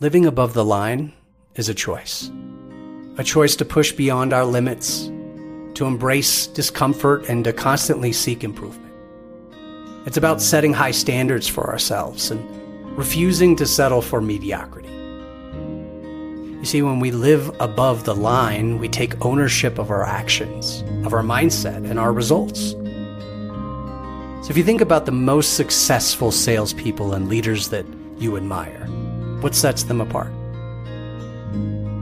Living above the line is a choice. A choice to push beyond our limits, to embrace discomfort, and to constantly seek improvement. It's about setting high standards for ourselves and refusing to settle for mediocrity. You see, when we live above the line, we take ownership of our actions, of our mindset, and our results. So if you think about the most successful salespeople and leaders that you admire, what sets them apart?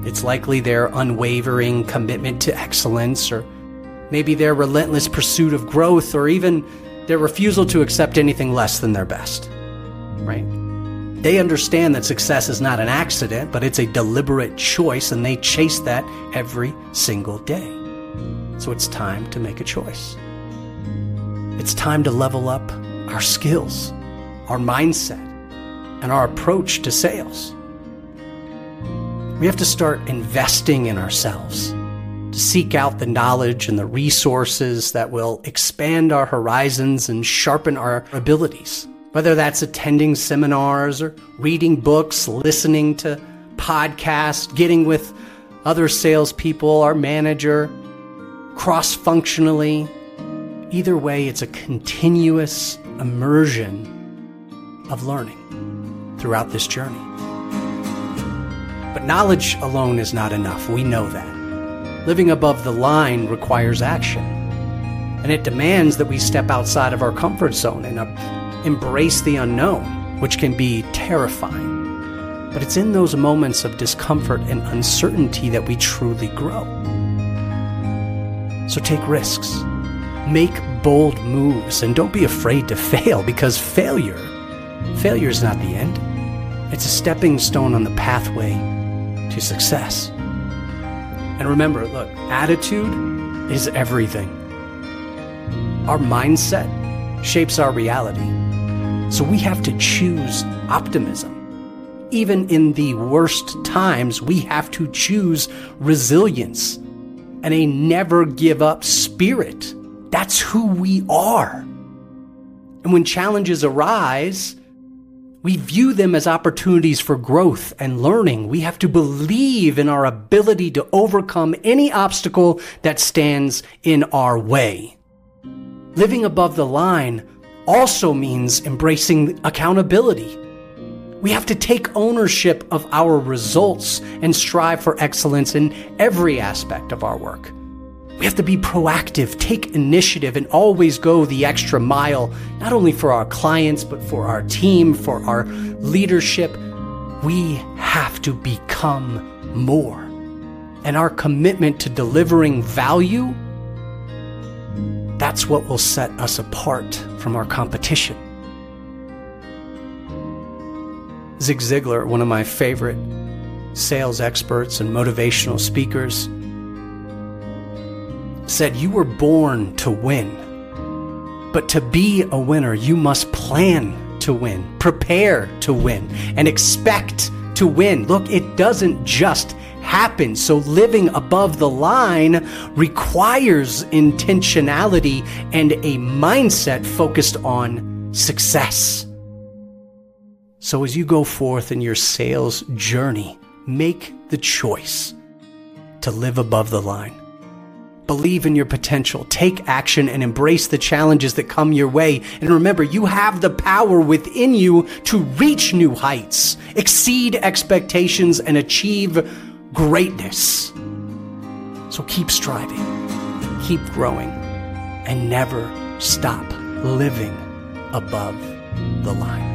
It's likely their unwavering commitment to excellence, or maybe their relentless pursuit of growth, or even their refusal to accept anything less than their best. Right? They understand that success is not an accident, but it's a deliberate choice, and they chase that every single day. So it's time to make a choice. It's time to level up our skills, our mindset, and our approach to sales. We have to start investing in ourselves to seek out the knowledge and the resources that will expand our horizons and sharpen our abilities. Whether that's attending seminars or reading books, listening to podcasts, getting with other salespeople, our manager, cross functionally, Either way, it's a continuous immersion of learning throughout this journey. But knowledge alone is not enough. We know that. Living above the line requires action. And it demands that we step outside of our comfort zone and uh, embrace the unknown, which can be terrifying. But it's in those moments of discomfort and uncertainty that we truly grow. So take risks Make bold moves and don't be afraid to fail because failure, failure is not the end. It's a stepping stone on the pathway to success. And remember, look, attitude is everything. Our mindset shapes our reality. So we have to choose optimism. Even in the worst times, we have to choose resilience and a never give up spirit. That's who we are. And when challenges arise, we view them as opportunities for growth and learning. We have to believe in our ability to overcome any obstacle that stands in our way. Living above the line also means embracing accountability. We have to take ownership of our results and strive for excellence in every aspect of our work. We have to be proactive, take initiative, and always go the extra mile, not only for our clients, but for our team, for our leadership. We have to become more. And our commitment to delivering value, that's what will set us apart from our competition. Zig Ziglar, one of my favorite sales experts and motivational speakers, said you were born to win. But to be a winner, you must plan to win, prepare to win, and expect to win. Look, it doesn't just happen. So living above the line requires intentionality and a mindset focused on success. So as you go forth in your sales journey, make the choice to live above the line. Believe in your potential, take action, and embrace the challenges that come your way. And remember, you have the power within you to reach new heights, exceed expectations, and achieve greatness. So keep striving, keep growing, and never stop living above the line.